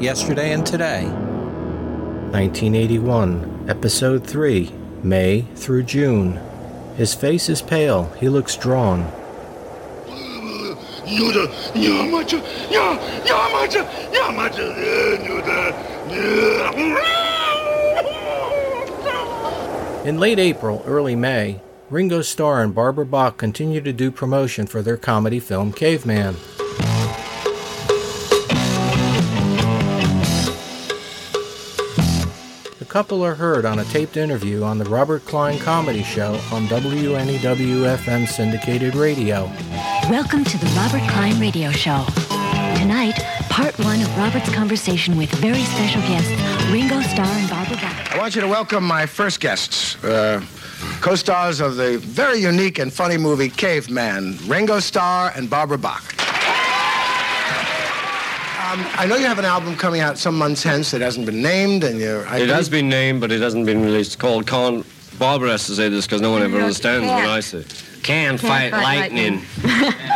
Yesterday and Today. 1981, Episode 3, May through June. His face is pale, he looks drawn. Nuda, yamaca, ya, yamaca, yamaca, nuda, In late April, early May, Ringo Starr and Barbara Bach continue to do promotion for their comedy film Caveman. The couple are heard on a taped interview on the Robert Klein Comedy Show on WNEW FM syndicated radio. Welcome to the Robert Klein Radio Show. Tonight, part one of Robert's conversation with very special guests Ringo Starr and Barbara Bach. I want you to welcome my first guests, uh, co-stars of the very unique and funny movie Caveman, Ringo Starr and Barbara Bach. Um, I know you have an album coming out some months hence that hasn't been named, and you're. I It has been named, but it hasn't been released. It's called Con. Barbara has to say this because no one ever understands what I say. Can fight fight lightning.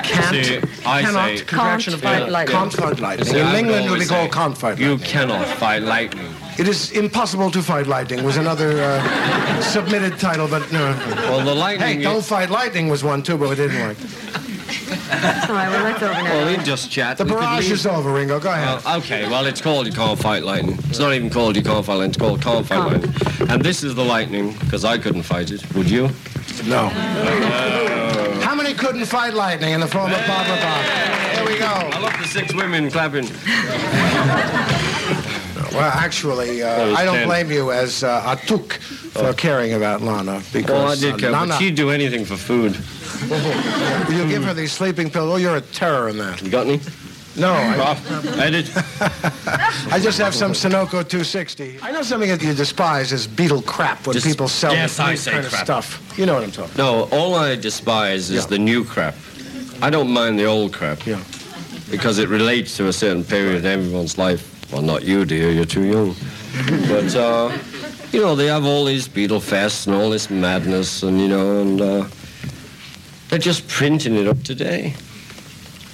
Can't, See, I cannot, say contraction of fight can't lightning. fight lightning. See, In I England, it would be called say, can't fight You cannot fight lightning. It is impossible to fight lightning was another uh, submitted title, but no. Well, the lightning. Hey, don't fight lightning was one too, but it didn't like. All right, well, that's over now. Well, we just chat. The We barrage is over, Ringo. Go ahead. Well, okay, well, it's called You Can't Fight Lightning. It's not even called You Can't Fight Lightning. It's called Can't Fight Lightning. And this is the lightning because I couldn't fight it. Would you? No. How many couldn't fight lightning in the form of Barbara Bach? Here we go. I love the six women clapping. Well, actually, uh, I don't ten. blame you as uh, Atuk for caring about Lana because Well, I did uh, care, but Lana, she'd do anything for food. You give her these sleeping pills. Oh, you're a terror in that. You got any? No, I, Rough. Edit. I just have some Sunoco 260. I know something that you despise is beetle crap when Just- people sell yes, I this say kind of stuff. You know what I'm talking No, all I despise is Yeah. the new crap. I don't mind the old crap. Yeah. Because it relates to a certain period in everyone's life. Well, not you, dear. You're too young. but, uh, you know, they have all these Beatle fests and all this madness, and, you know, and uh, they're just printing it up today.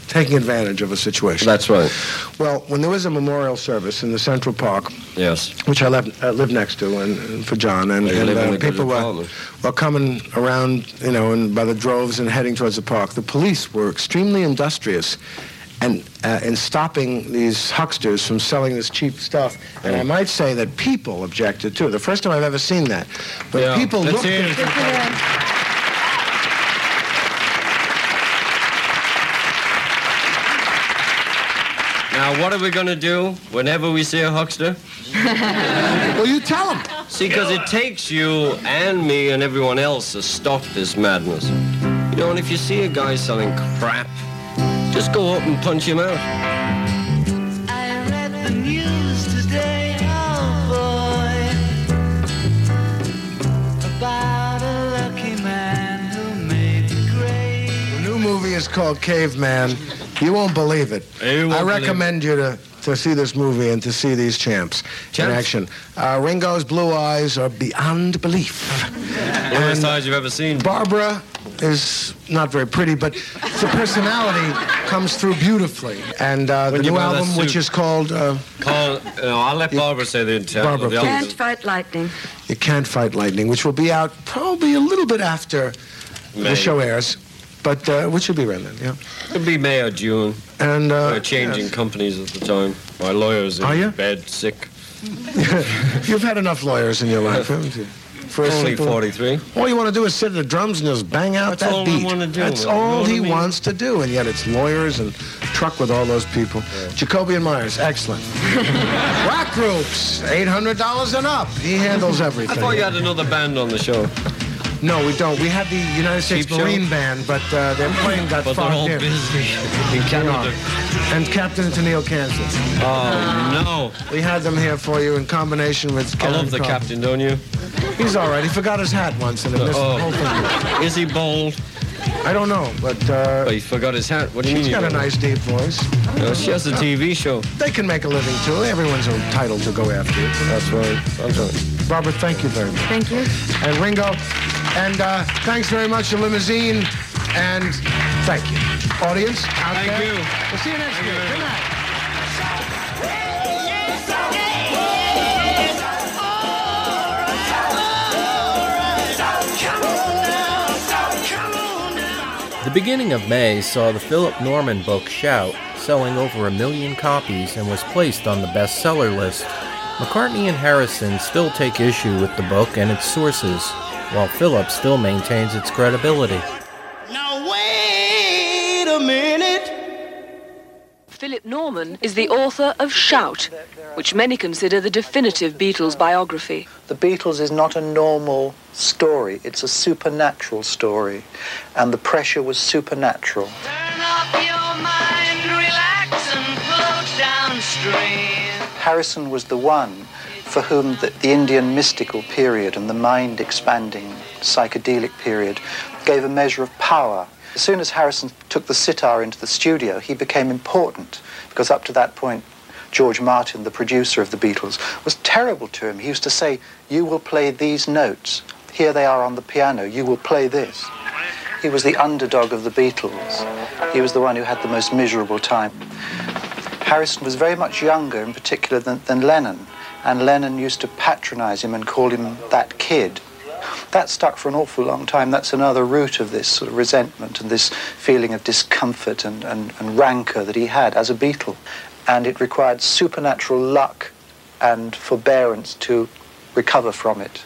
Taking advantage of a situation. That's right. Well, when there was a memorial service in the Central Park, Yes. which I uh, live next to, and, and for John, and, and uh, people were, were coming around, you know, and by the droves and heading towards the park. The police were extremely industrious. And uh, in stopping these hucksters from selling this cheap stuff, and I might say that people objected too. The first time I've ever seen that, but Yeah, people looked at Now, what are we going to do whenever we see a huckster? Well, you tell them. See, because it takes you and me and everyone else to stop this madness. You know, and if you see a guy selling crap, just go up and punch him out. I read the news today, oh boy, about a lucky man who made the grade. The new movie is called Caveman. You won't believe it. Won't I believe recommend you to, to see this movie and to see these champs, in action. Uh, Ringo's blue eyes are beyond belief. Bluest eyes you've ever seen. Barbara is not very pretty, but the personality comes through beautifully. And uh, the new album, which is called uh, Call, no, I'll let Barbara say the intent. Barbara, the please. Can't album. fight lightning. You Can't Fight Lightning, which will be out probably a little bit after May. the show airs, but uh, which will be around then, yeah. Could be May or June. And uh, We're changing yes. companies at the time. My lawyer's in Are you? bed, sick. You've had enough lawyers in your life, haven't you? For Only simple- 43. All you want to do is sit at the drums and just bang out That's that all I beat. wanna do, That's you all what I he mean? wants to do, and yet it's lawyers and truck with all those people. Jacoby and Myers, excellent. Rock groups, eight hundred dollars and up. He handles everything. I thought you had another band on the show. No, we don't. We had the United States Cheap Show? Marine Band, but uh, their plane got But they're all in. busy in They Canada. And Captain Tennille Kansas. Oh, no. We had them here for you in combination with. Captain. I love the Carpenter. captain, don't you? He's all right. He forgot his hat once and it missed Oh. the whole thing. Is he bald? I don't know, but uh, Oh, he forgot his hat. What do you she's mean? got a don't? nice deep voice. No, she has a TV show. They can make a living too. Everyone's entitled to go after it. That's right. That's right. Robert, thank you very much. Thank you. And Ringo, and uh, thanks very much to Limousine, and thank you. Audience, out Thank there. you. We'll see you next week. Good night. The beginning of May saw the Philip Norman book Shout selling over a million copies and was placed on the bestseller list. McCartney and Harrison still take issue with the book and its sources, while Philip still maintains its credibility. Now wait a minute. Philip Norman is the author of Shout, which many consider the definitive Beatles biography. The Beatles is not a normal story, it's a supernatural story. And the pressure was supernatural. Turn off your mind, relax and float downstream. Harrison was the one for whom the, the Indian mystical period and the mind expanding psychedelic period gave a measure of power. As soon as Harrison took the sitar into the studio, he became important because up to that point, George Martin, the producer of the Beatles, was terrible to him. He used to say, You will play these notes. Here they are on the piano. You will play this. He was the underdog of the Beatles. He was the one who had the most miserable time. Harrison was very much younger, in particular, than, than Lennon, and Lennon used to patronize him and call him that kid. That stuck for an awful long time. That's another root of this sort of resentment and this feeling of discomfort and, and, and rancor that he had as a Beatle. And it required supernatural luck and forbearance to recover from it.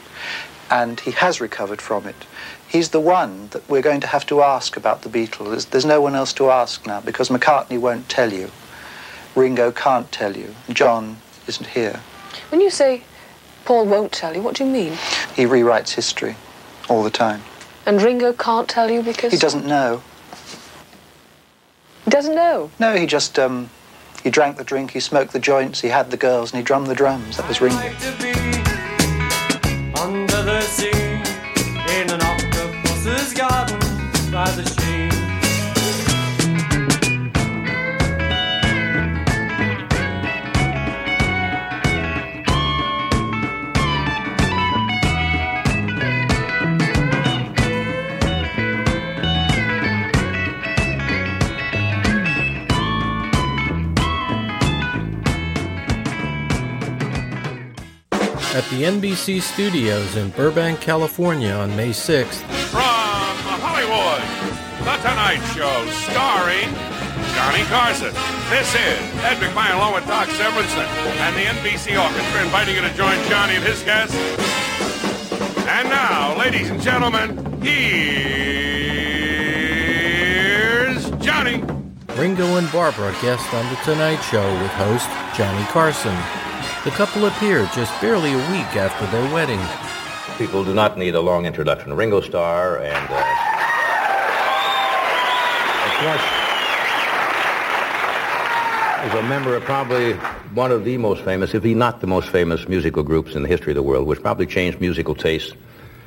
And he has recovered from it. He's the one that we're going to have to ask about the Beatles. There's, there's no one else to ask now because McCartney won't tell you. Ringo can't tell you. John isn't here. When you say Paul won't tell you, what do you mean? He rewrites history all the time. And Ringo can't tell you because He doesn't know. He doesn't know. No, he just um, he drank the drink, he smoked the joints, he had the girls, and he drummed the drums. That was Ringo. to be under the sea in an octopus's garden by the stream. At the NBC studios in Burbank, California on May 6th, From Hollywood, The Tonight Show, starring Johnny Carson. This is Ed McMahon along with Doc Severinsen and the NBC Orchestra inviting you to join Johnny and his guests. And now, ladies and gentlemen, here's Johnny. Ringo and Barbara guest on The Tonight Show with host Johnny Carson. The couple appeared just barely a week after their wedding. People do not need a long introduction. Ringo Starr and, uh, of course, is a member of probably one of the most famous, if he not the most famous musical groups in the history of the world, which probably changed musical tastes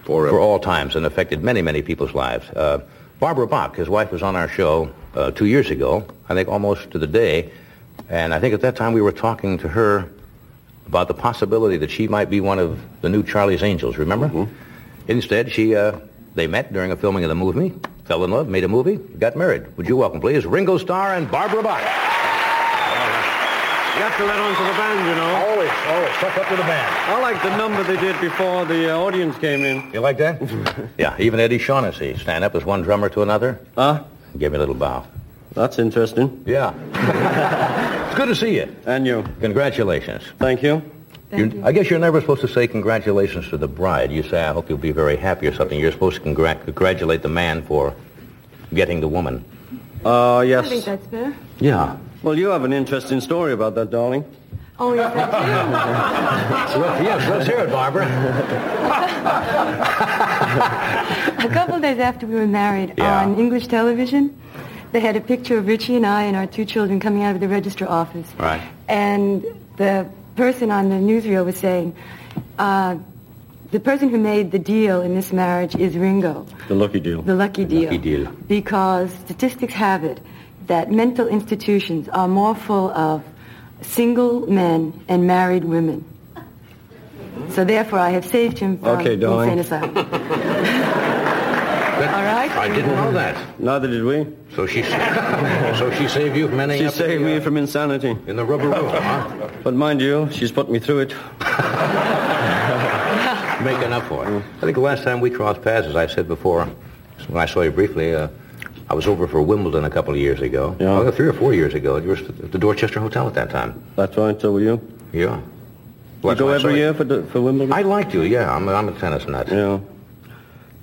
for all times and affected many, many people's lives. Uh, Barbara Bach, his wife, was on our show uh, two years ago, I think almost to the day, and I think at that time we were talking to her about the possibility that she might be one of the new Charlie's Angels, remember? Instead, she, uh, they met during a filming of the movie, fell in love, made a movie, got married. Would you welcome, please, Ringo Starr and Barbara Bach? You have to let on to the band, you know. Always, always, suck up to the band. I like the number they did before the uh, audience came in. You like that? yeah, even Eddie Shaughnessy, stand up as one drummer to another, Huh? give me a little bow. That's interesting. Yeah. it's good to see you. And you. Congratulations. Thank you. Thank You're- I guess you're never supposed to say congratulations to the bride. You say, I hope you'll be very happy or something. You're supposed to congrat- congratulate the man for getting the woman. Uh, yes. I think that's fair. Yeah. Well, you have an interesting story about that, darling. Oh, yes, I Well, yes, let's hear it, Barbara. A couple of days after we were married Yeah. on English television, they had a picture of Richie and I and our two children coming out of the register office. Right. And the person on the newsreel was saying, uh, the person who made the deal in this marriage is Ringo, The lucky deal. the lucky deal. Lucky deal. Because statistics have it that mental institutions are more full of single men and married women. So therefore, I have saved him from Okay, darling. insane asylum. I didn't know that. Neither did we. So she, so she saved you from ending She saved me uh, from insanity. in the rubber room, huh? But mind you, she's put me through it. Making up for it. I think the last time we crossed paths, as I said before, when I saw you briefly, uh, I was over for Wimbledon a couple of years ago. Yeah. Oh, three or four years ago. You were at the Dorchester Hotel at that time. That's right, so were you? Yeah. You Well, that's go why I saw every year for, the, for Wimbledon? I like you, yeah. I'm, a- I'm a tennis nut. Yeah.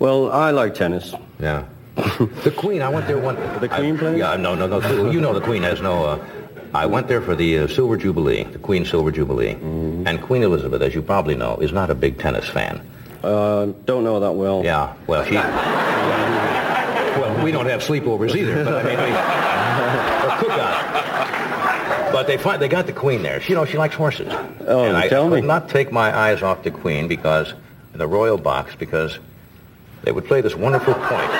Well, I like tennis. Yeah. the Queen, I went there one... The Queen I, plays? Yeah, no, no, no. You know the Queen has no... Uh, I went there for the uh, Silver Jubilee, the Queen Silver Jubilee. Mm-hmm. And Queen Elizabeth, as you probably know, is not a big tennis fan. Uh, don't know that well. Yeah, well, she... well, we don't have sleepovers either, but I mean, we, or cookout. But they find, they got the Queen there. She, you know, she likes horses. Oh, and I, tell I could me. not take my eyes off the Queen because, the royal box, because they would play this wonderful point.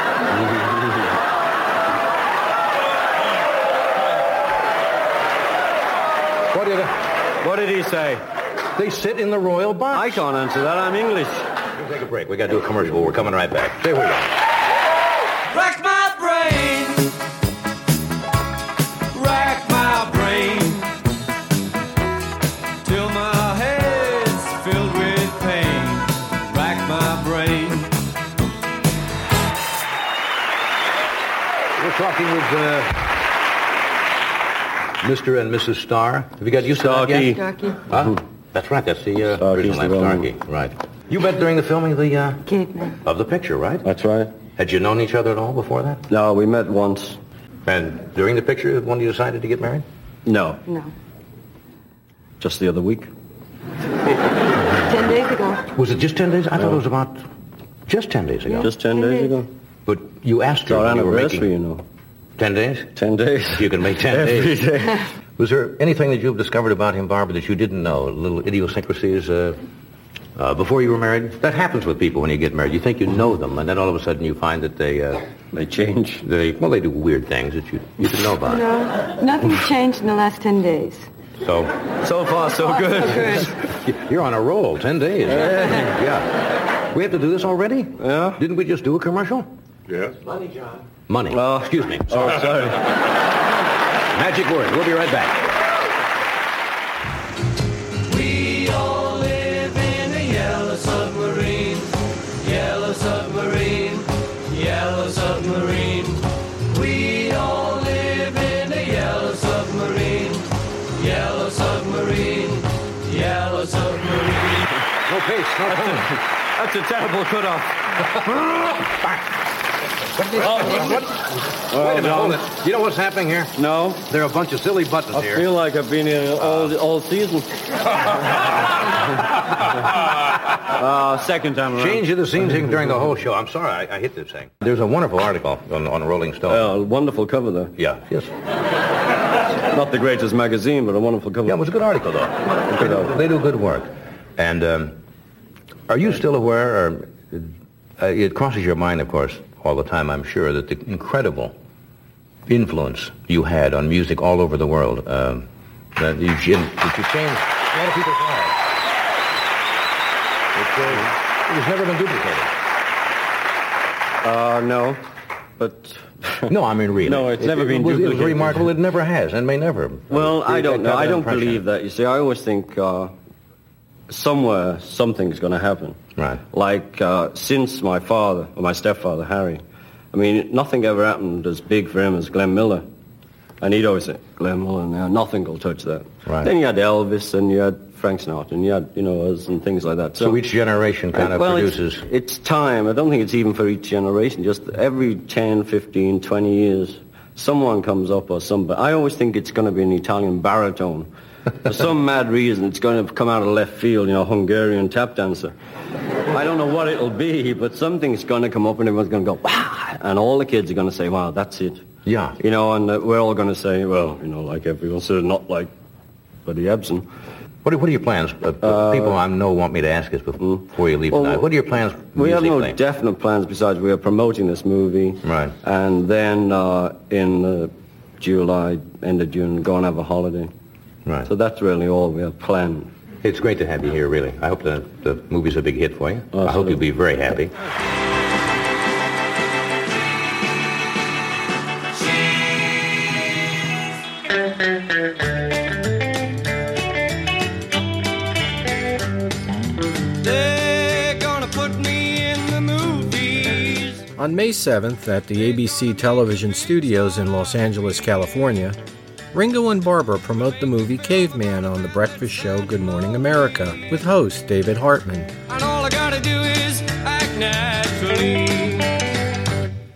What did, What did he say? they sit in the royal box. I can't answer that. I'm English. We'll take a break. We got to do a commercial. We're coming right back. Stay with us. Uh, Mr. and Mrs. Starr. Have you got used to that Starkey. yet? Starkey. Huh? That's right. That's the uh, Starkey's original name, Starkey. Right. You met during the filming of the uh, Caveman. of the picture, right? That's right. Had you known each other at all before that? No, we met once. And during the picture, when you decided to get married? No, No. just the other week. Ten days ago. Was it just ten days? I thought it was about just ten days ago. Just ten Ten days days. ago. But you asked It's her our when you were anniversary, you know. Ten days. Ten days. You can make ten Every days. day. Was there anything that you've discovered about him, Barbara, that you didn't know? Little idiosyncrasies uh, uh, before you were married? That happens with people when you get married. You think you know them, and then all of a sudden you find that they uh, They change. they well they do weird things that you you didn't know about. No, nothing's changed in the last ten days. So So far, so good. Good. you're on a roll. Ten days. yeah. We have to do this already? Yeah. Didn't we just do a commercial? Yes. Money. John. Money. Oh. Excuse me. Oh, sorry. Magic word. We'll be right back. We all live in a yellow submarine. Yellow submarine. Yellow submarine. We all live in a yellow submarine. Yellow submarine. Yellow submarine. No pace. No phone. That's a terrible cutoff. Wait a minute. Hold it. You know what's happening here? No, There are a bunch of silly buttons I here. I feel like I've been here all all season. uh, second time around. Change of the scenes during the whole show. I'm sorry, I, I hit this thing. There's a wonderful article on, on Rolling Stone. Oh, wonderful cover though. yeah, yes. Not the greatest magazine, but a wonderful cover. Yeah, it was a good article, though. They do, they do good work. And um, are you still aware, or uh, it crosses your mind, of course, all the time, I'm sure, that the incredible influence you had on music all over the world, um, that, you, that you changed a lot of people's lives. It, uh, it has never been duplicated. Uh, no, but No, I mean really. No, it's It- never it been was, It was remarkable. It never has, and may never. well, Uh, I don't know. I don't impression. believe that. You see, I always think uh, somewhere something's going to happen. Right. Like uh, since my father, or my stepfather Harry, I mean, nothing ever happened as big for him as Glenn Miller. And he'd always say, Glenn Miller now, nothing will touch that. Right. Then you had Elvis, and you had Frank Sinatra, and you had, you know, us and things like that. So each generation kind of well, it's- produces. It's, time. I don't think it's even for each generation. Just every 10, 15, 20 years, someone comes up or somebody. I always think it's going to be an Italian baritone. For some mad reason, it's going to come out of left field, you know, Hungarian tap dancer. I don't know what it'll be, but something's going to come up and everyone's going to go, wow, and all the kids are going to say, wow, that's it. Yeah. You know, and uh, we're all going to say, well, you know, like everyone said, not like Buddy Ebsen. What are, what are your plans? Uh, people I know want me to ask this before, before you leave Well, tonight. What are your plans? We have no definite plans besides we are promoting this movie. Right. And then uh, in uh, July, end of June, go and have a holiday. Right. So that's really all we have planned. It's great to have you here, really. I hope the, the movie's a big hit for you. I hope you'll be very happy. They're gonna put me in the movies. On May 7th at the ABC television studios in Los Angeles, California, Ringo and Barbara promote the movie Caveman on the breakfast show Good Morning America with host David Hartman. And all I gotta do is act naturally.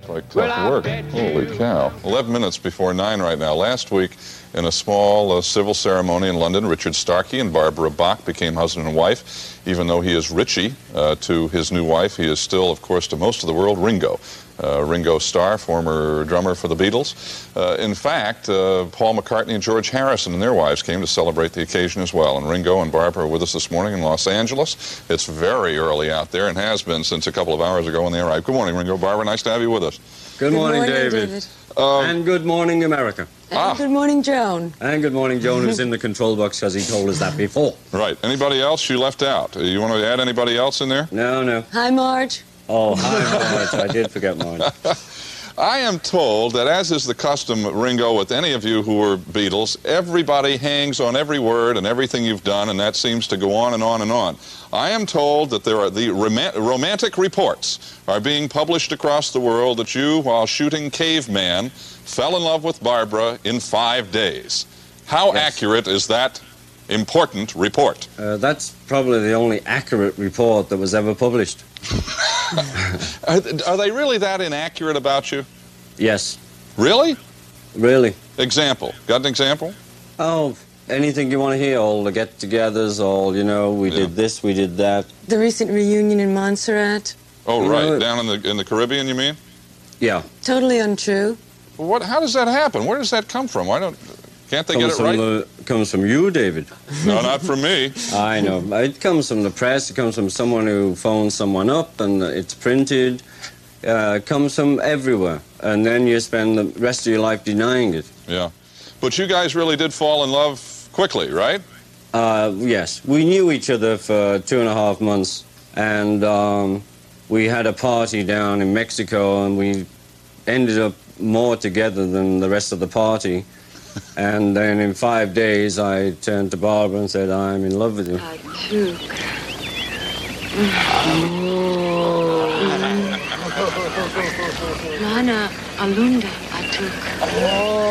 Like tough work. Holy cow. 11 minutes before 9 right now. Last week, in a small uh, civil ceremony in London, Richard Starkey and Barbara Bach became husband and wife. Even though he is Richie uh, to his new wife, he is still, of course, to most of the world, Ringo. Uh, Ringo Starr, former drummer for the Beatles. Uh, in fact, uh, Paul McCartney and George Harrison and their wives came to celebrate the occasion as well. And Ringo and Barbara are with us this morning in Los Angeles. It's very early out there and has been since a couple of hours ago when they arrived. Good morning, Ringo. Barbara, nice to have you with us. Good, morning, David. and good morning, America. Ah. Good morning, Joan. And good morning, Joan, who's in the control box because he told us that before. Right. Anybody else you left out? Uh, You want to add anybody else in there? No, no. Hi, Marge. Oh, hi, Marge. I did forget Marge. I am told that, as is the custom, Ringo, with any of you who were Beatles, everybody hangs on every word and everything you've done, and that seems to go on and on and on. I am told that there are the roma- romantic reports are being published across the world that you, while shooting Caveman, fell in love with Barbara in five days. How accurate is that important report? Uh, that's probably the only accurate report that was ever published. Are, are they really that inaccurate about you? Yes. Really? Really? Example. Got an example? Oh, anything you want to hear? All the get-togethers, all you know. We did this, we did that. The recent reunion in Montserrat. Oh, You right. know- Down in the in the Caribbean, you mean? Yeah. Totally untrue. What? How does that happen? Where does that come from? Why don't? Can't they comes get it right? the, comes from you, David. No, not from me. I know. It comes from the press. It comes from someone who phones someone up, and it's printed. Uh, it comes from everywhere, and then you spend the rest of your life denying it. Yeah. But you guys really did fall in love quickly, right? Uh, yes, we knew each other for two and a half months, and um, we had a party down in Mexico, and we ended up more together than the rest of the party. and then in five days, I turned to Barbara and said, "I'm in love with you." Lana Alunda Atuk.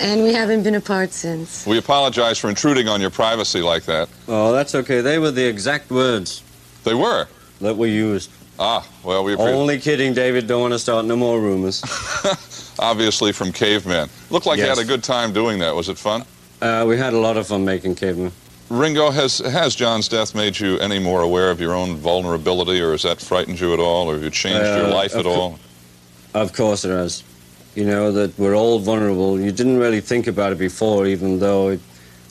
And we haven't been apart since. We apologize for intruding on your privacy like that. Oh, that's okay. They were the exact words. They were? That were used. Ah, well, we appreciate Only kidding, David. Don't want to start no more rumors. Obviously from Caveman. Looked like you had a good time doing that. Was it fun? Uh, we had a lot of fun making cavemen. Ringo, has has John's death made you any more aware of your own vulnerability, or has that frightened you at all, or have you changed your Uh, life at all? Of course it has. You know, that we're all vulnerable. You didn't really think about it before, even though it,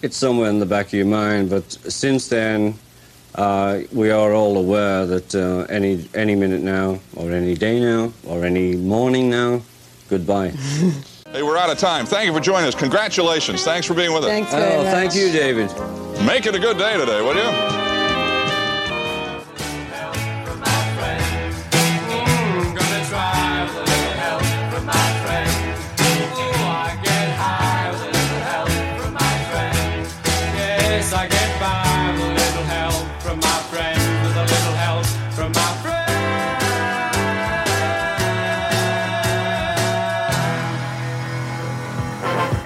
it's somewhere in the back of your mind. But since then, uh, we are all aware that uh, any, any minute now, or any day now, or any morning now, goodbye. Hey, we're out of time. Thank you for joining us. Congratulations. Thanks for being with us. Thanks very oh, much. thank you, David. Make it a good day today, will you?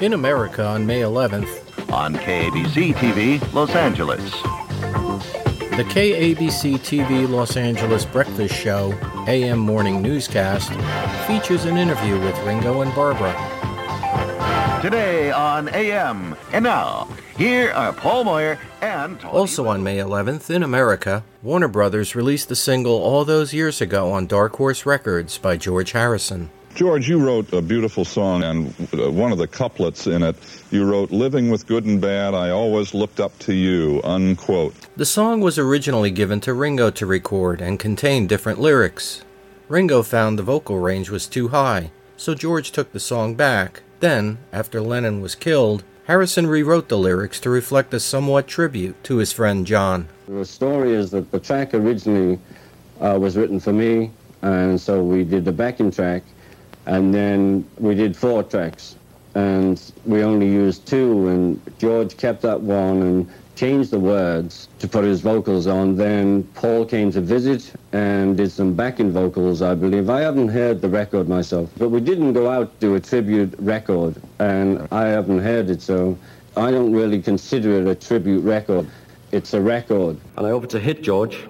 In America on May 11th, on KABC TV Los Angeles. The KABC TV Los Angeles Breakfast Show AM Morning Newscast features an interview with Ringo and Barbara. Today on AM. And now, here are Paul Moyer and Tony Also on May 11th, in America, Warner Brothers released the single All Those Years Ago on Dark Horse Records by George Harrison. George, you wrote a beautiful song, and uh, one of the couplets in it, you wrote, Living with good and bad, I always looked up to you, unquote. The song was originally given to Ringo to record and contained different lyrics. Ringo found the vocal range was too high, so George took the song back. Then, after Lennon was killed, Harrison rewrote the lyrics to reflect a somewhat tribute to his friend John. The story is that the track originally uh, was written for me, and so we did the backing track, and then we did four tracks, and we only used two, and George kept that one and changed the words to put his vocals on. Then Paul came to visit and did some backing vocals, I believe. I haven't heard the record myself, but we didn't go out to a tribute record, and I haven't heard it, so I don't really consider it a tribute record. It's a record. And I hope it's a hit, George.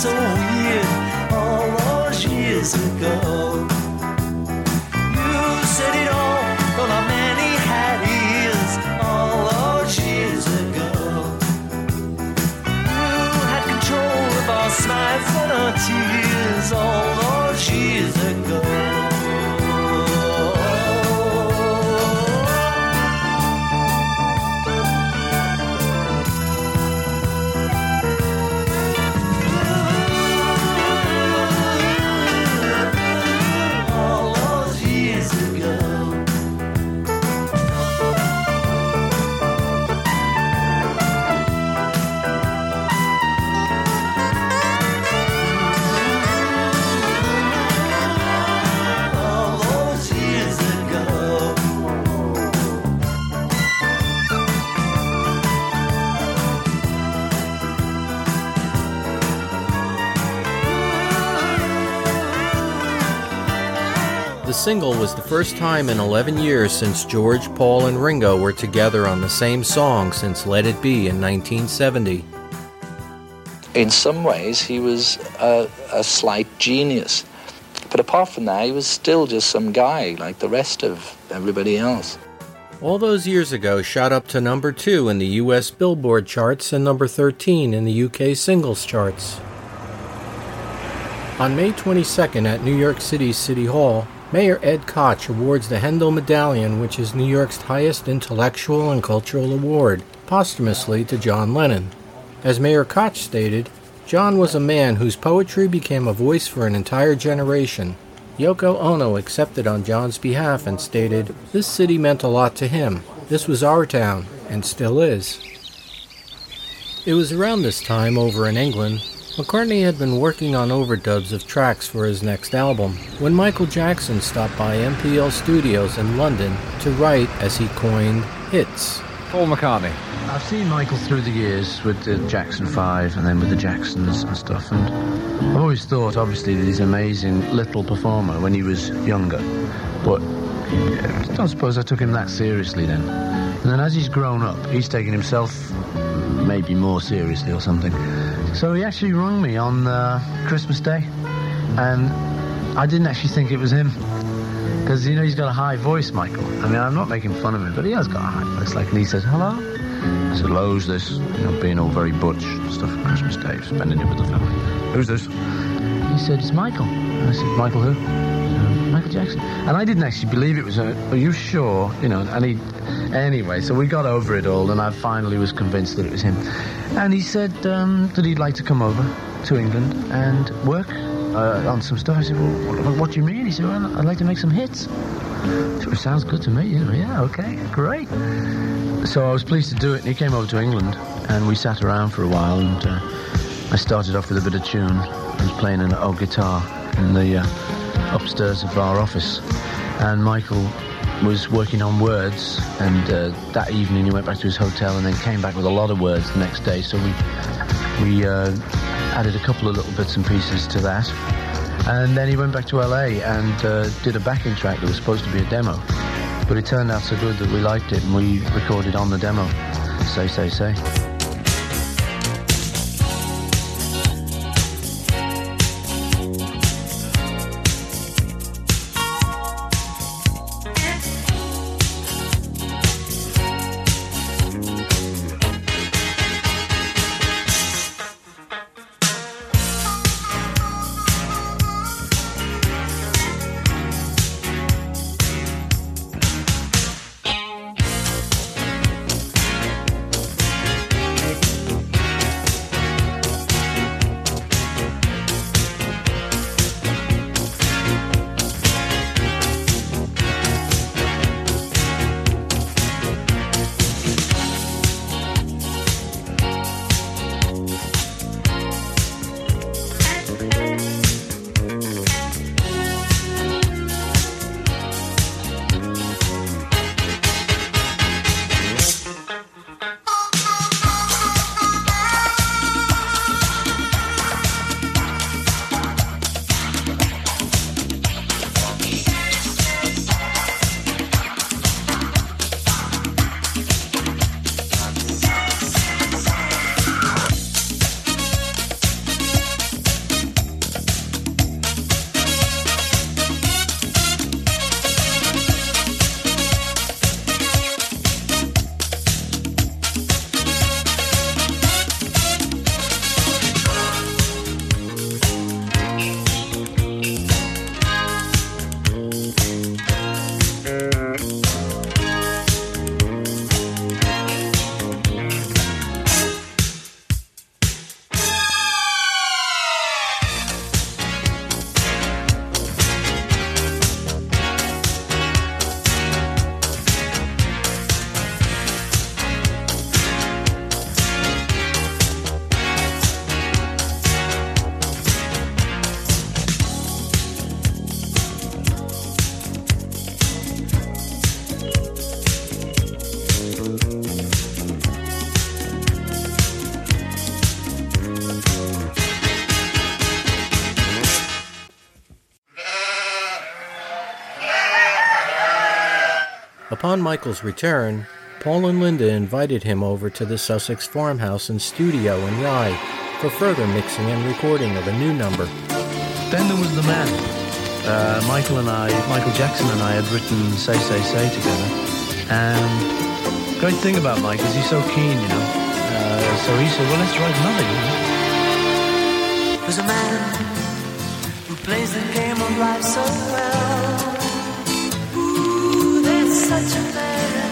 So weird all those years ago. Single was the first time in 11 years since George, Paul, and Ringo were together on the same song since Let It Be in 1970. in some ways, he was a, a slight genius But apart from that, he was still just some guy like the rest of everybody else. All those years ago shot up to number 2 in the US Billboard charts and number 13 in the UK singles charts. On May 22nd at New York City's City Hall, Mayor Ed Koch awards the Handel Medallion, which is New York's highest intellectual and cultural award, posthumously to John Lennon. As Mayor Koch stated, John was a man whose poetry became a voice for an entire generation. Yoko Ono accepted on John's behalf and stated, This city meant a lot to him. This was our town, and still is. It was around this time over in England McCartney had been working on overdubs of tracks for his next album when Michael Jackson stopped by MPL Studios in London to write, as he coined, hits. Paul McCartney. I've seen Michael through the years with the Jackson 5 and then with the Jacksons and stuff, and I've always thought, obviously, that he's an amazing little performer when he was younger, but I don't suppose I took him that seriously then. And then as he's grown up, he's taken himself maybe more seriously or something. So he actually rung me on uh, Christmas Day, and I didn't actually think it was him. Because, you know, he's got a high voice, Michael. I mean, I'm not making fun of him, but he has got a high voice. Like, and he says, hello? I said, hello, who's this? You know, being all very butch stuff for Christmas Day, spending it with the family. Who's this? He said, it's Michael. I said, Michael who? "Uh, Michael Jackson. And I didn't actually believe it was a, are you sure? You know, and he, anyway, so we got over it all, and I finally was convinced that it was him. And he said um, that he'd like to come over to England and work uh, on some stuff. I said, well, what, what do you mean? He said, well, I'd like to make some hits. Sure, sounds good to me. Yeah, okay, great. So I was pleased to do it, and he came over to England, and we sat around for a while, and uh, I started off with a bit of tune. I was playing an old guitar in the uh, upstairs of our office, and Michael was working on words, and uh, that evening he went back to his hotel and then came back with a lot of words the next day. So we we uh, added a couple of little bits and pieces to that, and then he went back to LA and uh, did a backing track that was supposed to be a demo, but it turned out so good that we liked it and we recorded on the demo. Say, say, say. Upon Michael's return, Paul and Linda invited him over to the Sussex farmhouse and studio in Rye for further mixing and recording of a new number. Then there was the man. uh, Michael and I, Michael Jackson and I had written Say, Say, Say together. And great thing about Mike is he's so keen, you know. Uh, so he said, well, let's write another, you know. There's a man who plays the game of life so well. Such a man.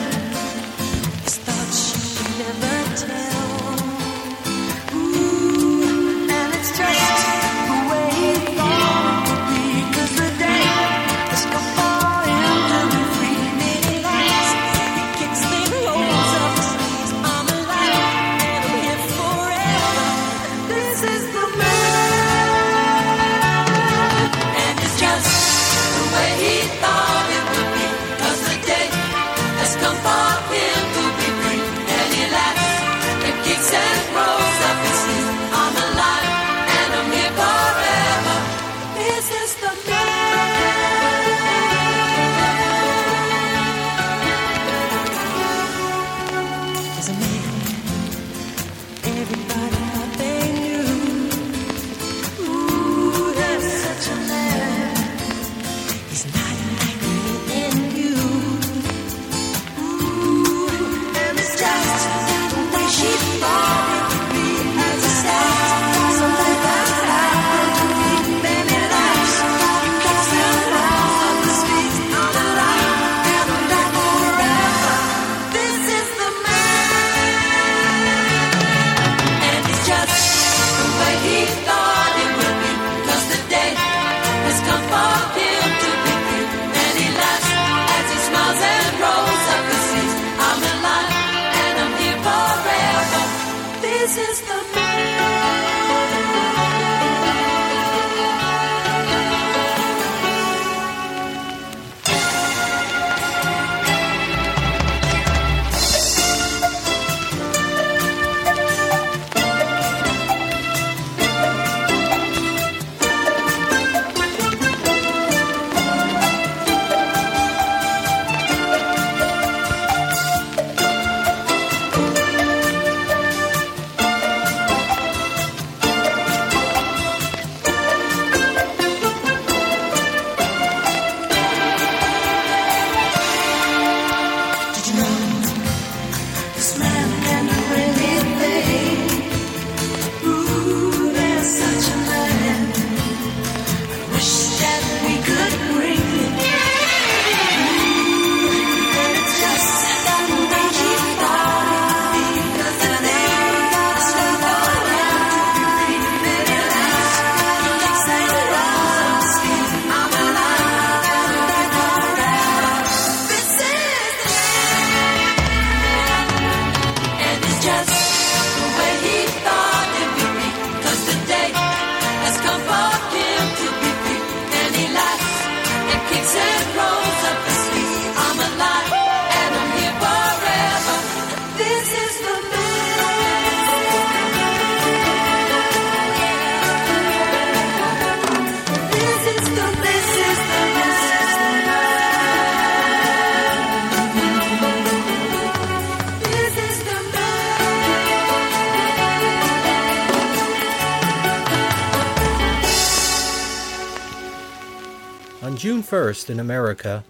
1st in America,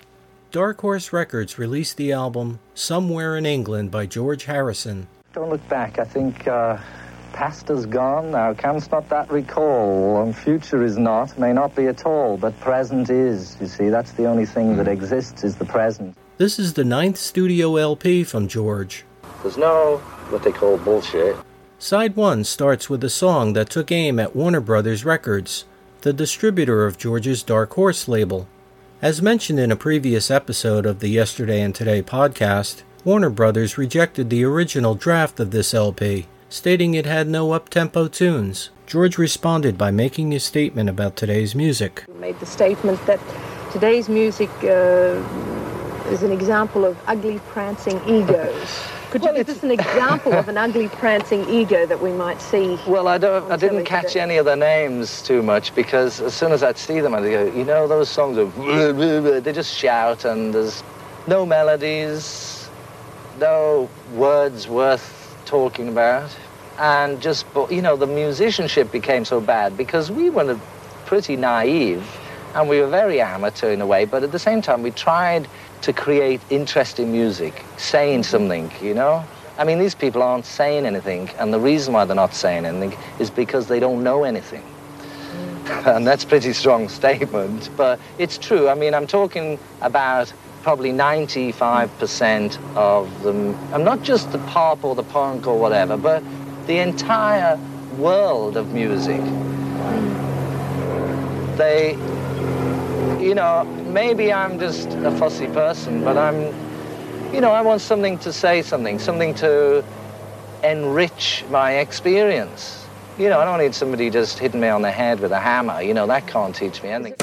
Dark Horse Records released the album Somewhere in England by George Harrison. Don't look back. I think uh, past is gone now. Canst not that recall, and future is not, may not be at all, but present is. You see, that's the only thing that exists is the present. This is the ninth studio LP from George. There's no what they call bullshit. Side 1 starts with a song that took aim at Warner Brothers Records, the distributor of George's Dark Horse label. As mentioned in a previous episode of the Yesterday and Today podcast, Warner Brothers rejected the original draft of this LP, stating it had no up-tempo tunes. George responded by making a statement about today's music. He made the statement that today's music uh, is an example of ugly, prancing egos. Could you give us an example of an ugly, prancing ego that we might see? Well, I don't. I didn't catch today? any of the names too much because as soon as I'd see them, I'd go, you know, those songs are they just shout and there's no melodies, no words worth talking about, and just you know the musicianship became so bad because we were pretty naive and we were very amateur in a way, but at the same time we tried to create interesting music, saying mm-hmm. something, you know? I mean, these people aren't saying anything, and the reason why they're not saying anything is because they don't know anything. Mm. and that's a pretty strong statement, but it's true. I mean, I'm talking about probably 95% of them, and not just the pop or the punk or whatever, but the entire world of music. Mm. They, you know, maybe I'm just a fussy person, but I'm, you know, I want something to say something, something to enrich my experience. You know, I don't need somebody just hitting me on the head with a hammer. You know, that can't teach me anything.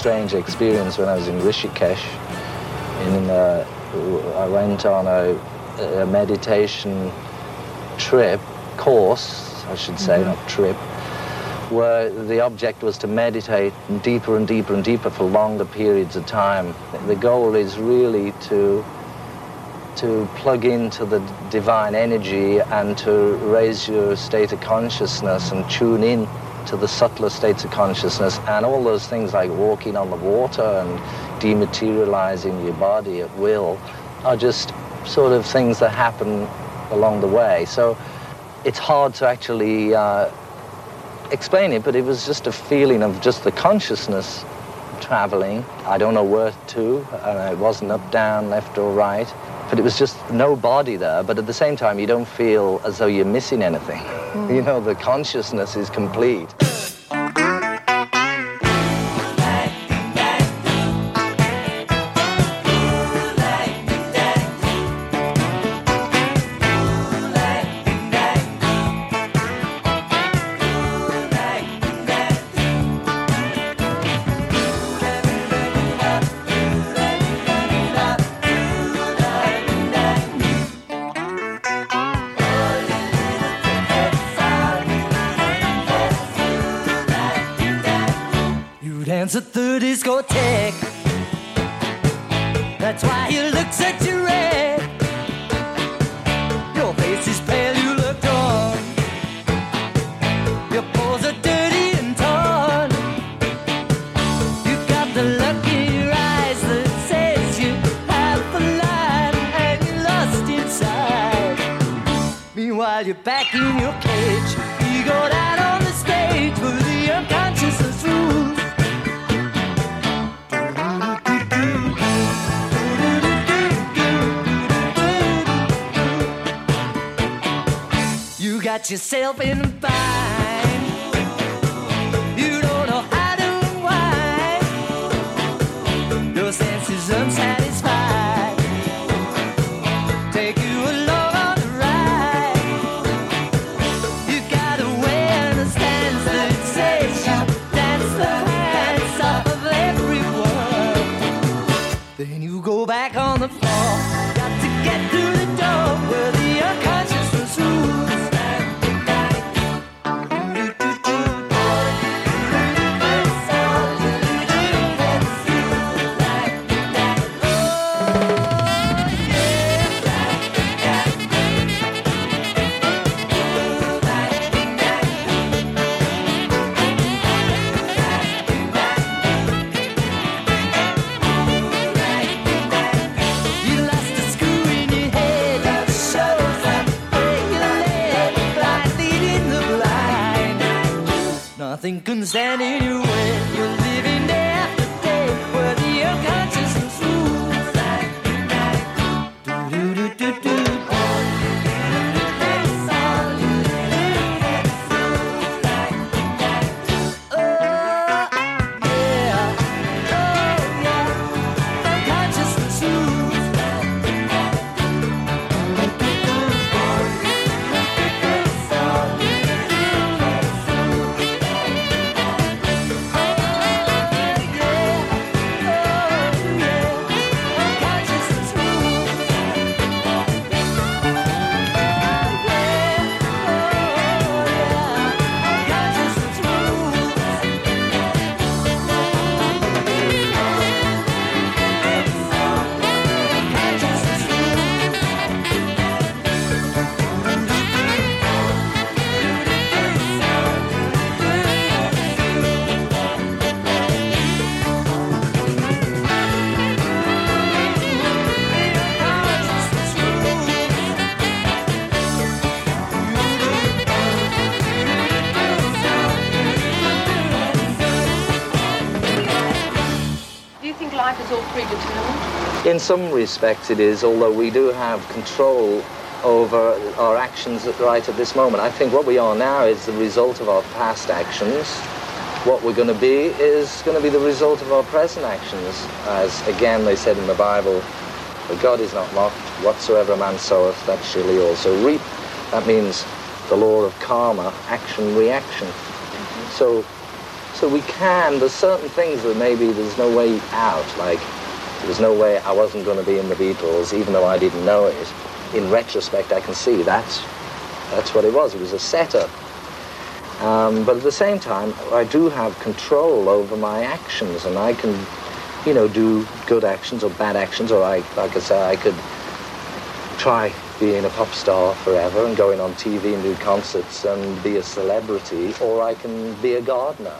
Strange experience when I was in Rishikesh. And in, uh, I went on a, a meditation trip, course, I should say, Mhm. not trip, where the object was to meditate deeper and deeper and deeper for longer periods of time. The goal is really to to plug into the divine energy and to raise your state of consciousness and tune in to the subtler states of consciousness and all those things like walking on the water and dematerializing your body at will are just sort of things that happen along the way. So it's hard to actually uh, explain it, but it was just a feeling of just the consciousness traveling. I don't know where to, and it wasn't up, down, left or right, but it was just no body there. But at the same time, you don't feel as though you're missing anything. Hmm. You know, the consciousness is complete. Senses In some respects, it is, although we do have control over our actions right at this moment. I think what we are now is the result of our past actions. What we're going to be is going to be the result of our present actions. As again they said in the Bible, God is not mocked. Whatsoever a man soweth, that shall he also reap. That means the law of karma, action, reaction. Mm-hmm. So so we can, there's certain things that maybe there's no way out, like there was no way I wasn't going to be in the Beatles, even though I didn't know it. In retrospect, I can see that's, that's what it was. It was a setup. Um, but at the same time, I do have control over my actions, and I can, you know, do good actions or bad actions, or I, like I say, I could try being a pop star forever and going on TV and do concerts and be a celebrity, or I can be a gardener.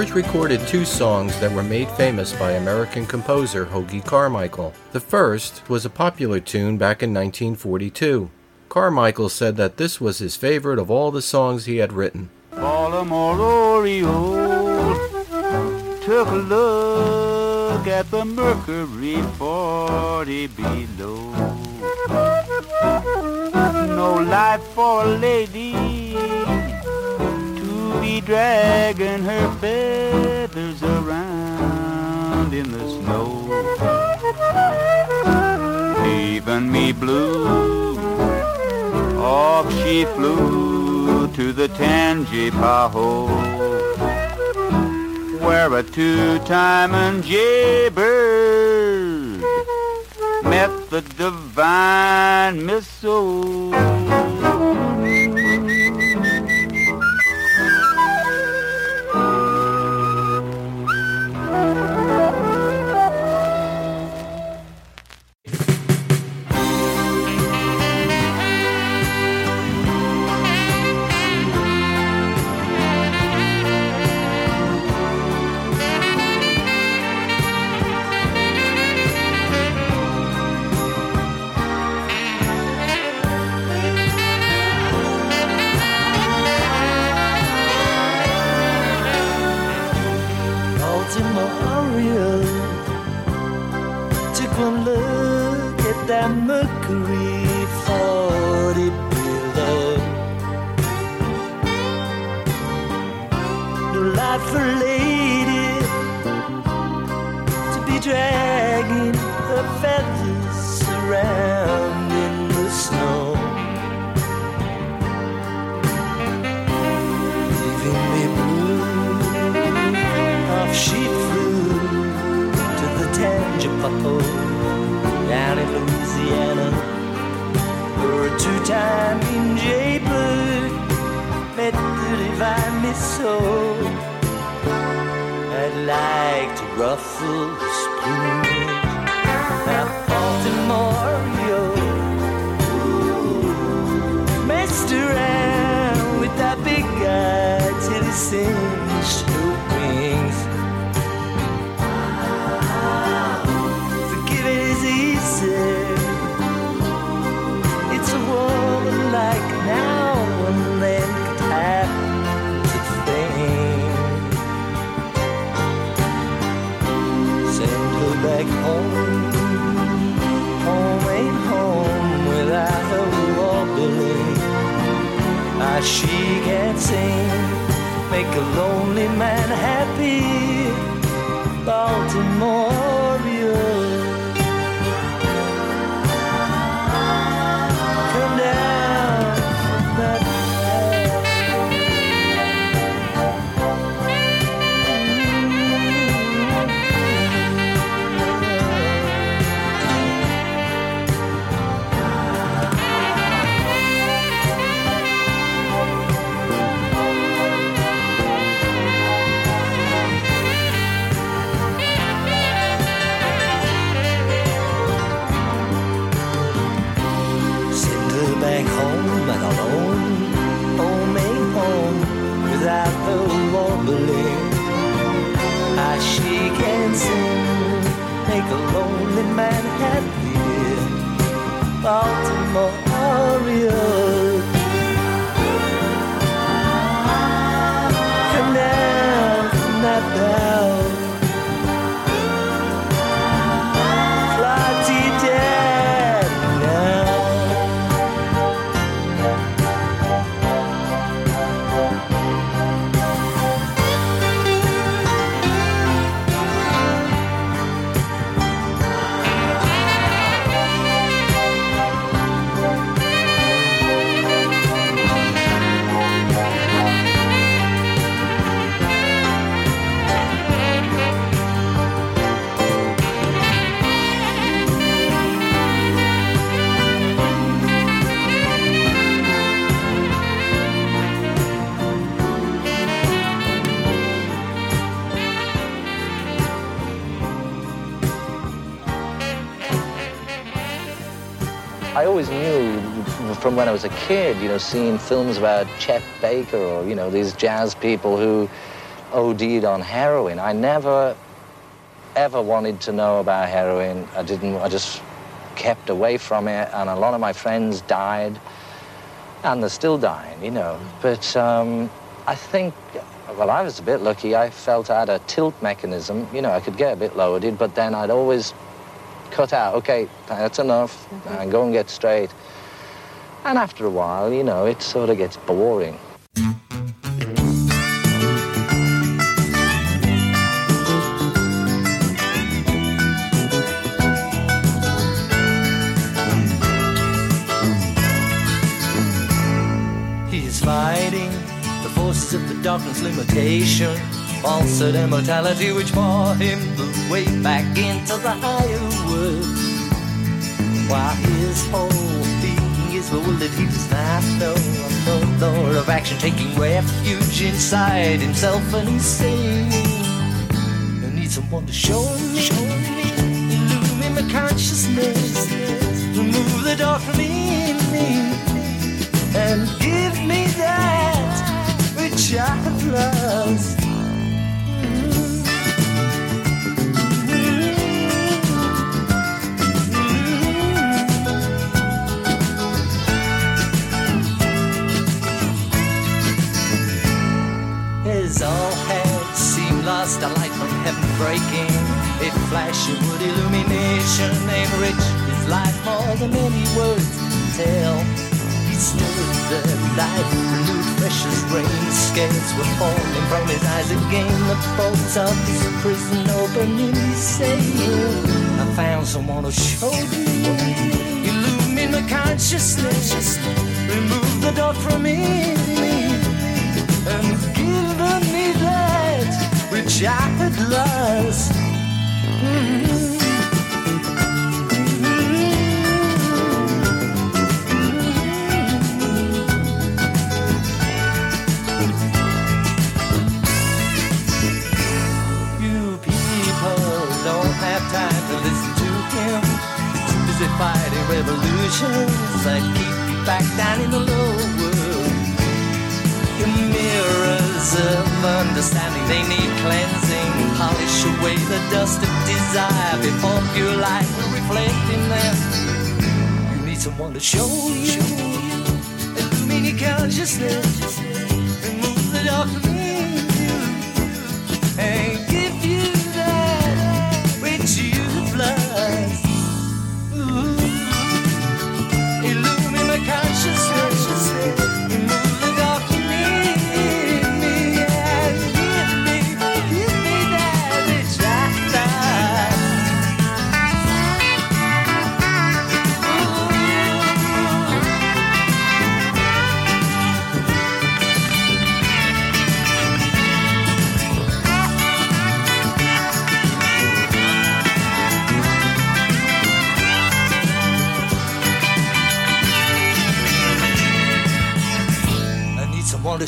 George recorded two songs that were made famous by American composer Hoagy Carmichael. The first was a popular tune back in 1942. Carmichael said that this was his favorite of all the songs he had written. Baltimore Oriole took a look at the mercury 40 below. No life for a lady dragging her feathers around in the snow. Leaving me blue, off she flew to the Tangipahoa where a two-timing jaybird met the divine mistletoe. Missile. I'd like to ruffle Ah, she can't sing, make a lonely man happy. Baltimore, Baltimore I always knew from when I was a kid, you know, seeing films about Chet Baker or, you know, these jazz people who OD'd on heroin. I never, ever wanted to know about heroin. I didn't, I just kept away from it. And a lot of my friends died, and they're still dying, you know. But um, I think, well, I was a bit lucky. I felt I had a tilt mechanism. You know, I could get a bit loaded, but then I'd always cut out. Okay, that's enough. Mm -hmm. And go and get straight. And after a while, you know, it sort of gets boring. He is fighting the forces of the darkness limitation falsehood and mortality which bore him the way back into the higher world. While his whole being is will that he does not know the Lord of action taking refuge inside himself and he's saying, I need someone to show me, show me, illumine my consciousness, remove the dark from in me, and give me that which I have lost. All had seemed lost, a light from heaven breaking. It flashing with illumination, rich his life more than any words can tell. He stood the light, renewed fresh as rain. Scales were falling from his eyes again. The bolts of his prison opening. He saying, I found someone to show me. Illumine my consciousness. Just remove the dark from me and me that which I had lost. You people don't have time to listen to him. Busy fighting revolutions that keep you back down in the low world. Of understanding, they need cleansing. Polish away the dust of desire before pure light will reflect in them. You need someone to show you, illumine your consciousness, remove the dark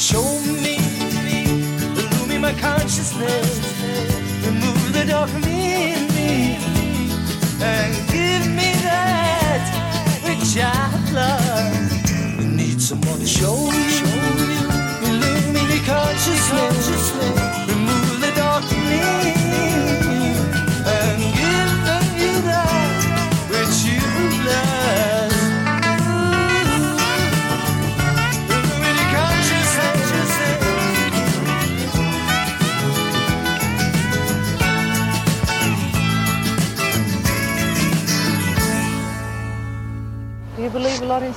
show me, illumine my consciousness, remove the dark from in me, and give me that which I lost. I need someone to show me,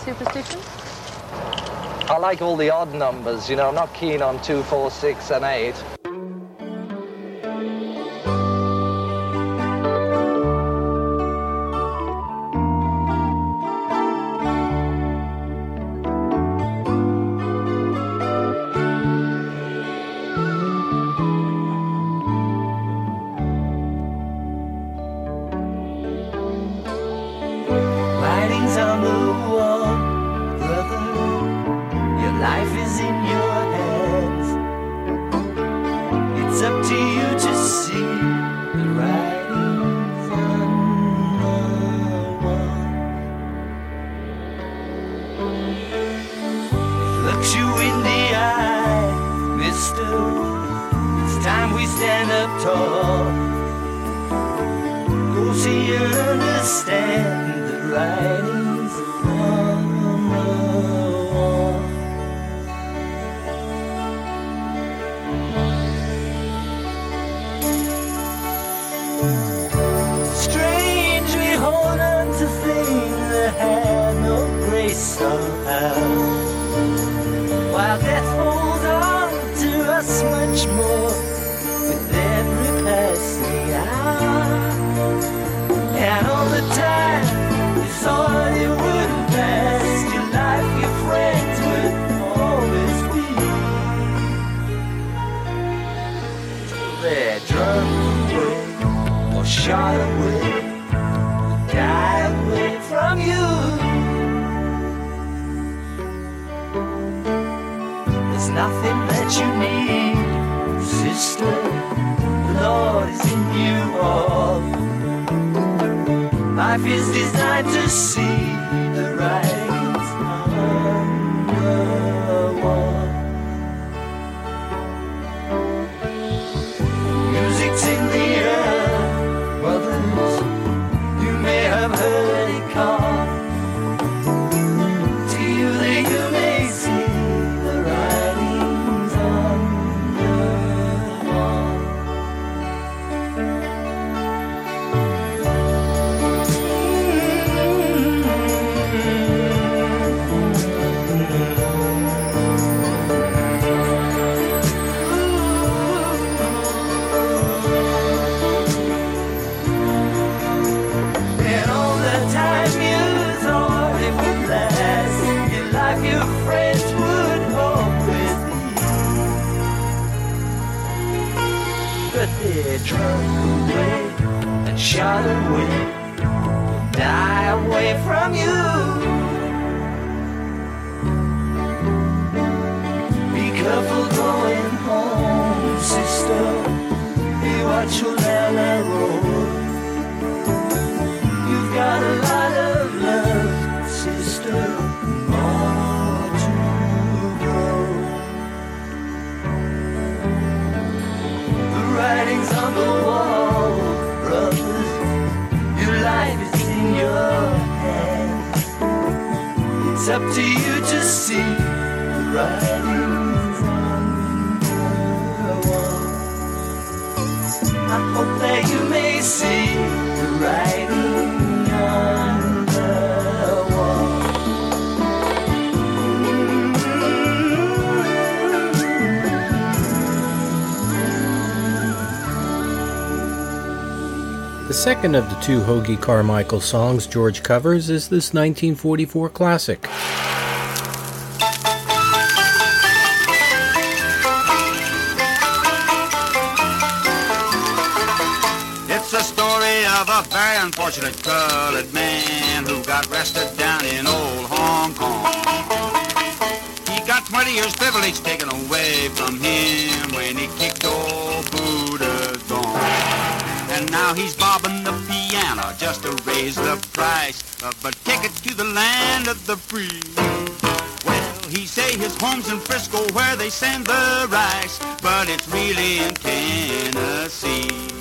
superstition? I like all the odd numbers, you know, I'm not keen on two, four, six, and eight. shot away, die away from you. There's nothing that you need, sister. The Lord is in you all. Life is designed to see the right. Away, to you to see the on the wall. I hope that you may see on. The second of the two Hoagy Carmichael songs George covers is this 1944 classic. Unfortunate colored man who got arrested down in old Hong Kong. He got 20 years privilege taken away from him when he kicked old Buddha gone. And now he's bobbing the piano just to raise the price of a ticket to the land of the free. Well, he say his home's in Frisco where they send the rice, but it's really in Tennessee.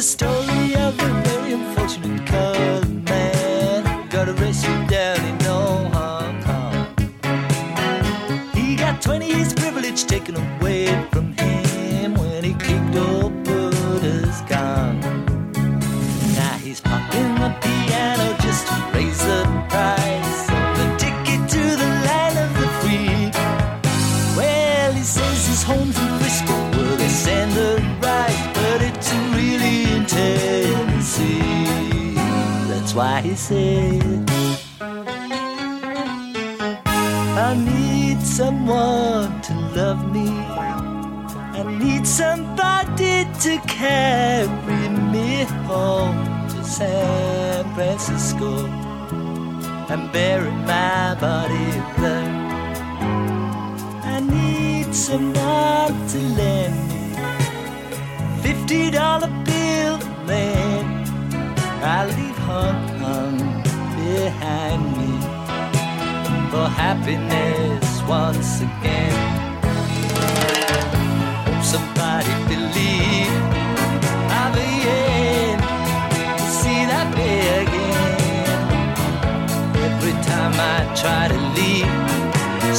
A story of a I need someone to love me. I need somebody to carry me home to San Francisco and bury my body there. I need someone to lend me fifty dollar bill, man. Behind me for happiness once again. Hope somebody believe I'll be in to see that day again. Every time I try to leave,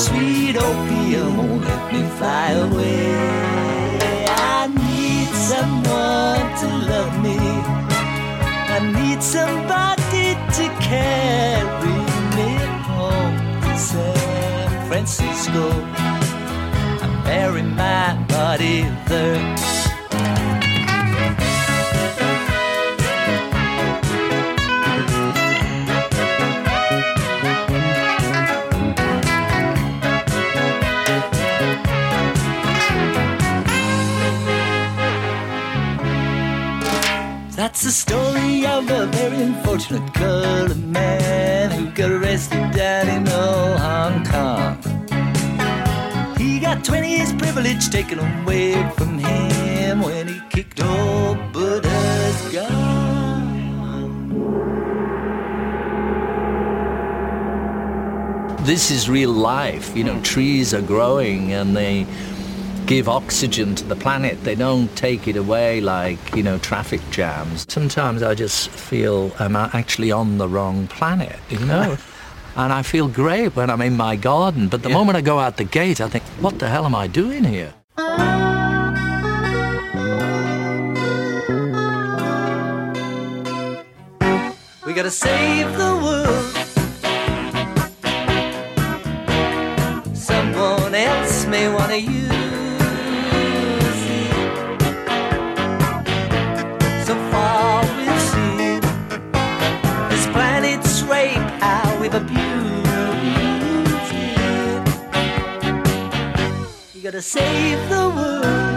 sweet opium won't let me fly away. I need someone to love me. I need somebody to carry me home to San Francisco. I bury my body there. That's the story of a very unfortunate colored man who got arrested down in old Hong Kong. He got 20 years privilege taken away from him when he kicked old Buddha's gun. This is real life. You know, trees are growing and they give oxygen to the planet. They don't take it away like, you know, traffic jams. Sometimes I just feel I'm actually on the wrong planet, you know? and I feel great when I'm in my garden, but the moment I go out the gate, I think, what the hell am I doing here? We gotta save the world. Someone else may wanna Gotta save the world.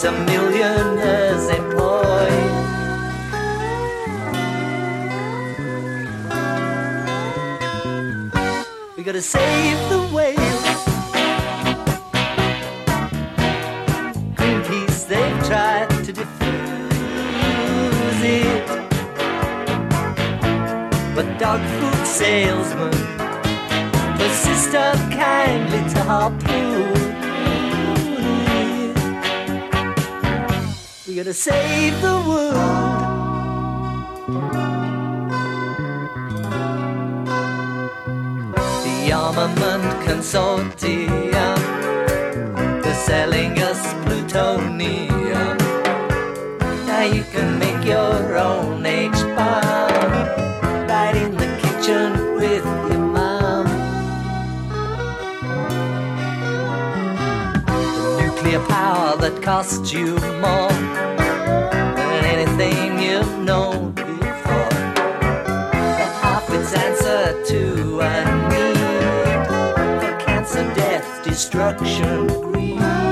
Some millionaires employed. We gotta save the whales. Greenpeace, they've tried to diffuse it. But dog food salesmen persist unkindly to harpoon Gotta save the world. The armament consortium, they're selling us plutonium. Now you can make your own H-bomb right in the kitchen with your mom. nuclear power that costs you more destruction.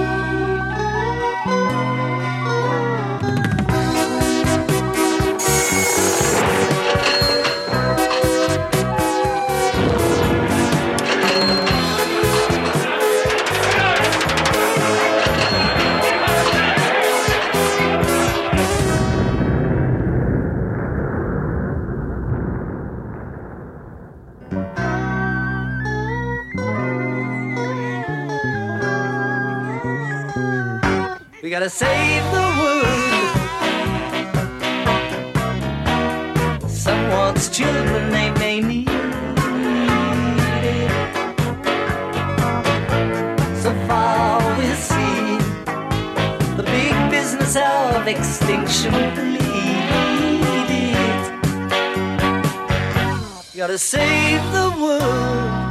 Gotta save the world. Someone's children, they may need it. So far we see the big business of extinction believe it. Gotta save the world.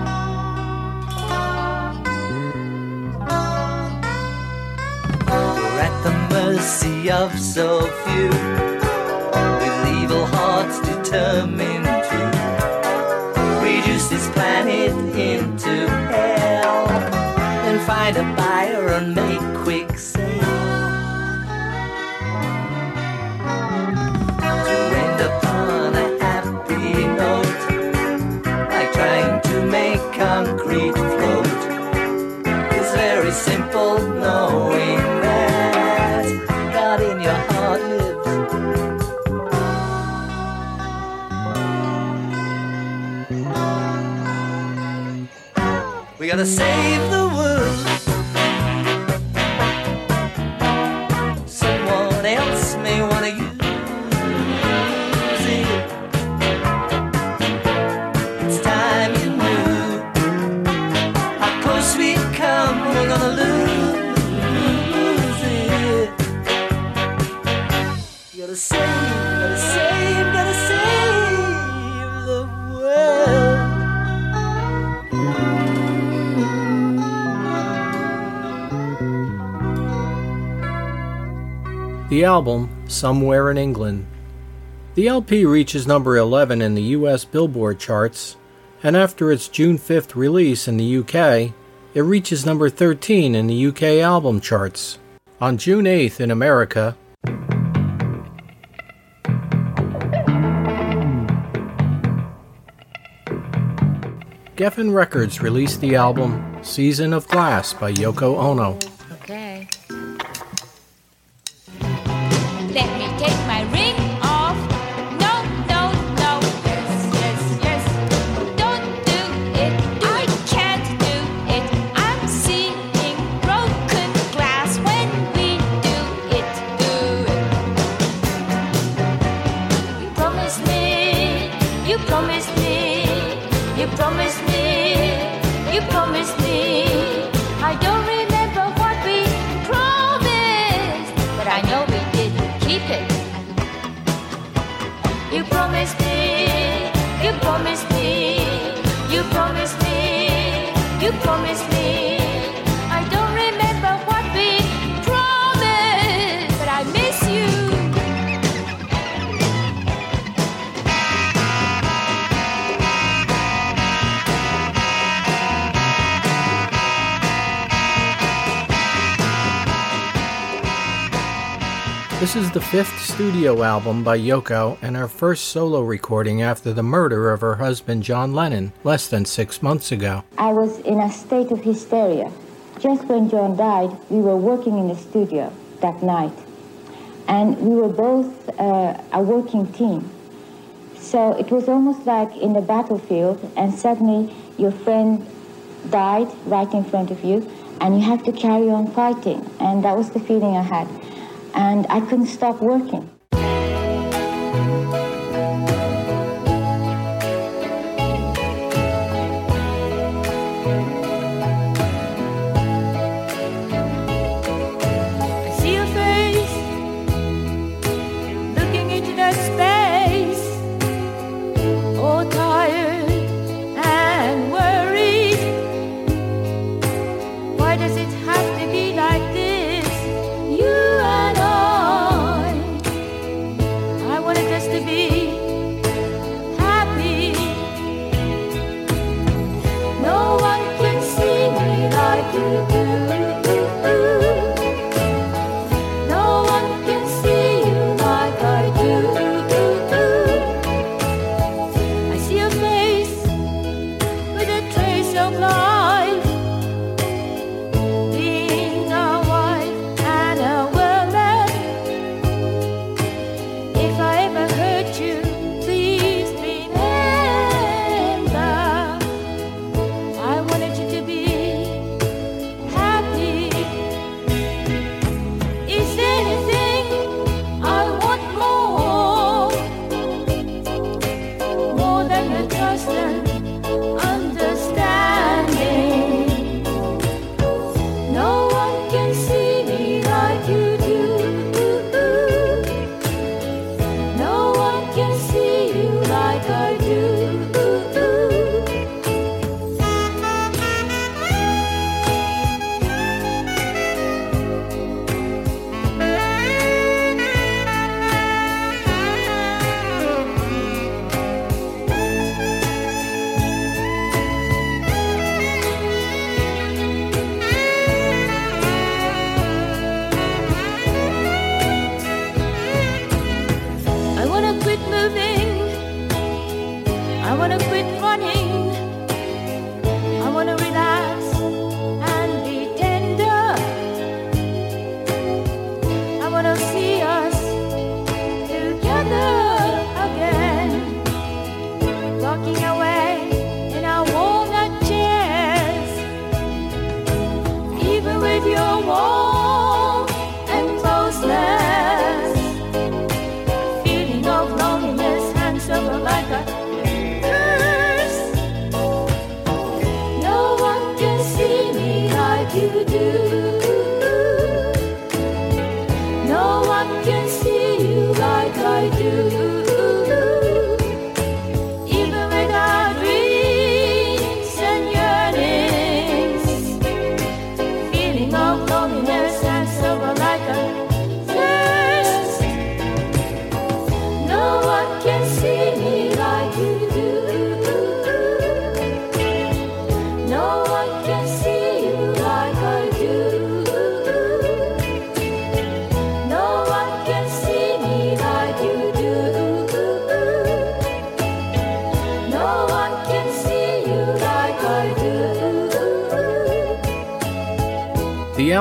Mercy of so few, with evil hearts determined to reduce this planet into hell and find a buyer and make quick. Gotta save the world. Someone else may wanna use it. It's time you knew how close we come. We're gonna lose it. You gotta save. The album, Somewhere in England. The LP reaches number 11 in the US Billboard charts, and after its June 5th release in the UK, it reaches number 13 in the UK album charts. On June 8th in America, Geffen Records released the album Season of Glass by Yoko Ono. Studio album by Yoko and her first solo recording after the murder of her husband John Lennon less than six months ago. I was in a state of hysteria. Just when John died, we were working in the studio that night. And we were both uh, a working team. So it was almost like in the battlefield, and suddenly your friend died right in front of you, and you have to carry on fighting. And that was the feeling I had. And I couldn't stop working.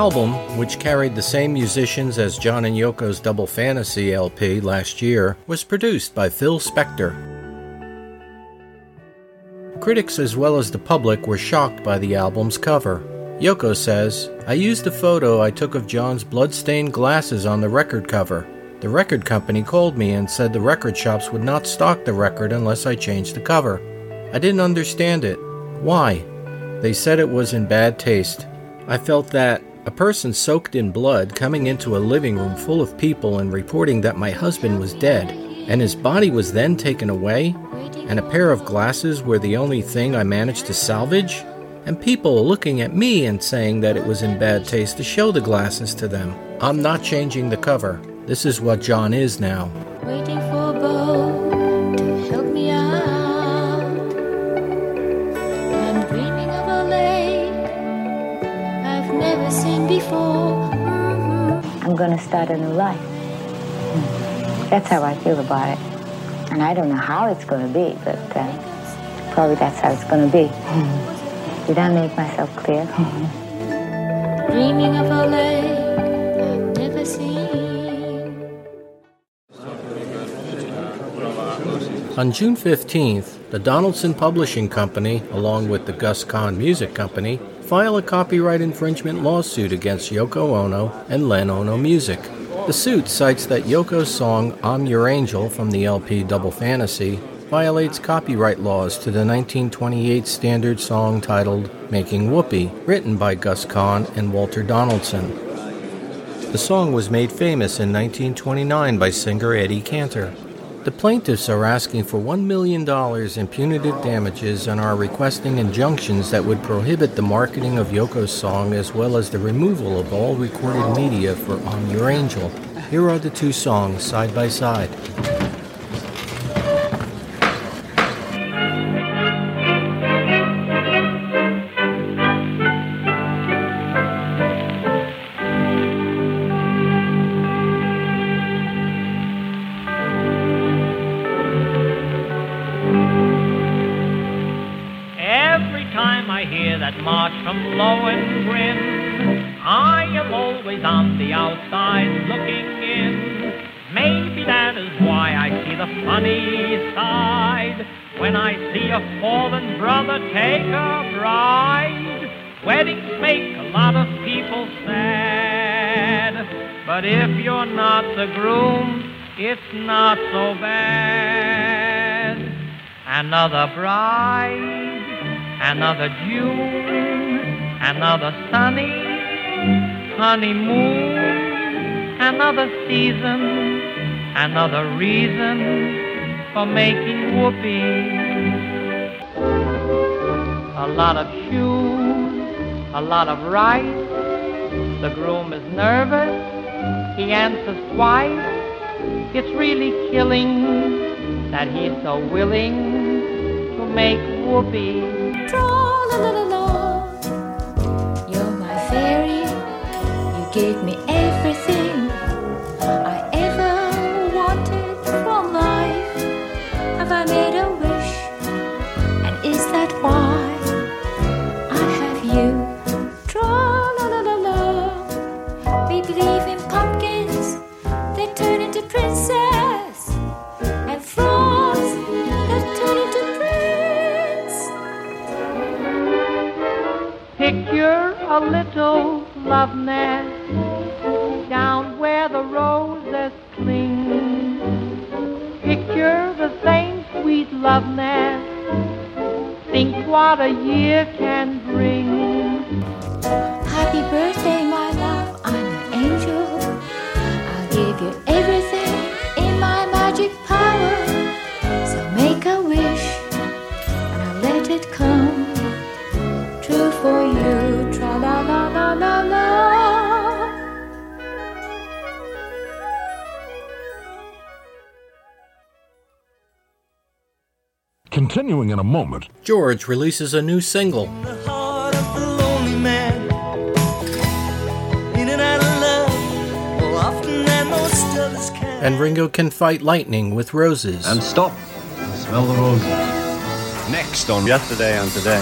Album, which carried the same musicians as John and Yoko's Double Fantasy LP last year, was produced by Phil Spector. Critics as well as the public were shocked by the album's cover. Yoko says, I used a photo I took of John's blood-stained glasses on the record cover. The record company called me and said the record shops would not stock the record unless I changed the cover. I didn't understand it. Why? They said it was in bad taste. I felt that a person soaked in blood coming into a living room full of people and reporting that my husband was dead, and his body was then taken away, and a pair of glasses were the only thing I managed to salvage, and people looking at me and saying that it was in bad taste to show the glasses to them. I'm not changing the cover. This is what John is now. Going to start a new life. That's how I feel about it. And I don't know how it's going to be, but uh, probably that's how it's going to be. Did I make myself clear? Dreaming of a lake I've never seen. On June 15th, the Donaldson Publishing Company, along with the Gus Kahn Music Company, file a copyright infringement lawsuit against Yoko Ono and Lenono Music. The suit cites that Yoko's song I'm Your Angel from the LP Double Fantasy violates copyright laws to the 1928 standard song titled Making Whoopee, written by Gus Kahn and Walter Donaldson. The song was made famous in 1929 by singer Eddie Cantor. The plaintiffs are asking for $1 million in punitive damages and are requesting injunctions that would prohibit the marketing of Yoko's song as well as the removal of all recorded media for I'm Your Angel. Here are the two songs side by side. Another June, another sunny honeymoon, another season, another reason for making whoopee. A lot of shoes, a lot of rice. The groom is nervous, he answers twice. It's really killing that he's so willing to make whoopee. Tra-la-la-la-la. You're my fairy. You gave me George releases a new single. lonely man. In and out of love, more often than most others can. And Ringo can fight lightning with roses. And stop. And smell the roses. Next on Yesterday and Today.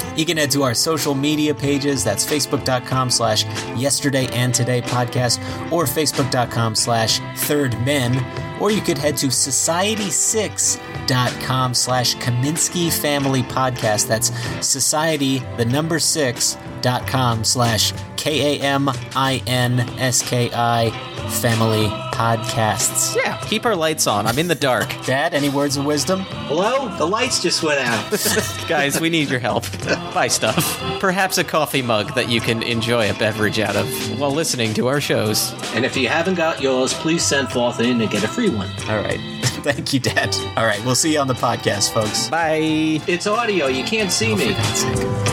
You can head to our social media pages. That's facebook.com slash yesterday and today podcast or facebook.com slash third men. Or you could head to society6.com slash Kaminsky Family Podcast. That's society, the number six, dot com slash K A M I N S K I Family Podcasts. Yeah, keep our lights on. I'm in the dark. Dad, any words of wisdom? Hello? The lights just went out. Guys, we need your help. Buy stuff. Perhaps a coffee mug that you can enjoy a beverage out of while listening to our shows. And if you haven't got yours, please send forth in and get a free one. All right. Thank you, Dad. All right, we'll see you on the podcast, folks. Bye. It's audio. You can't see oh, me. For God's sake.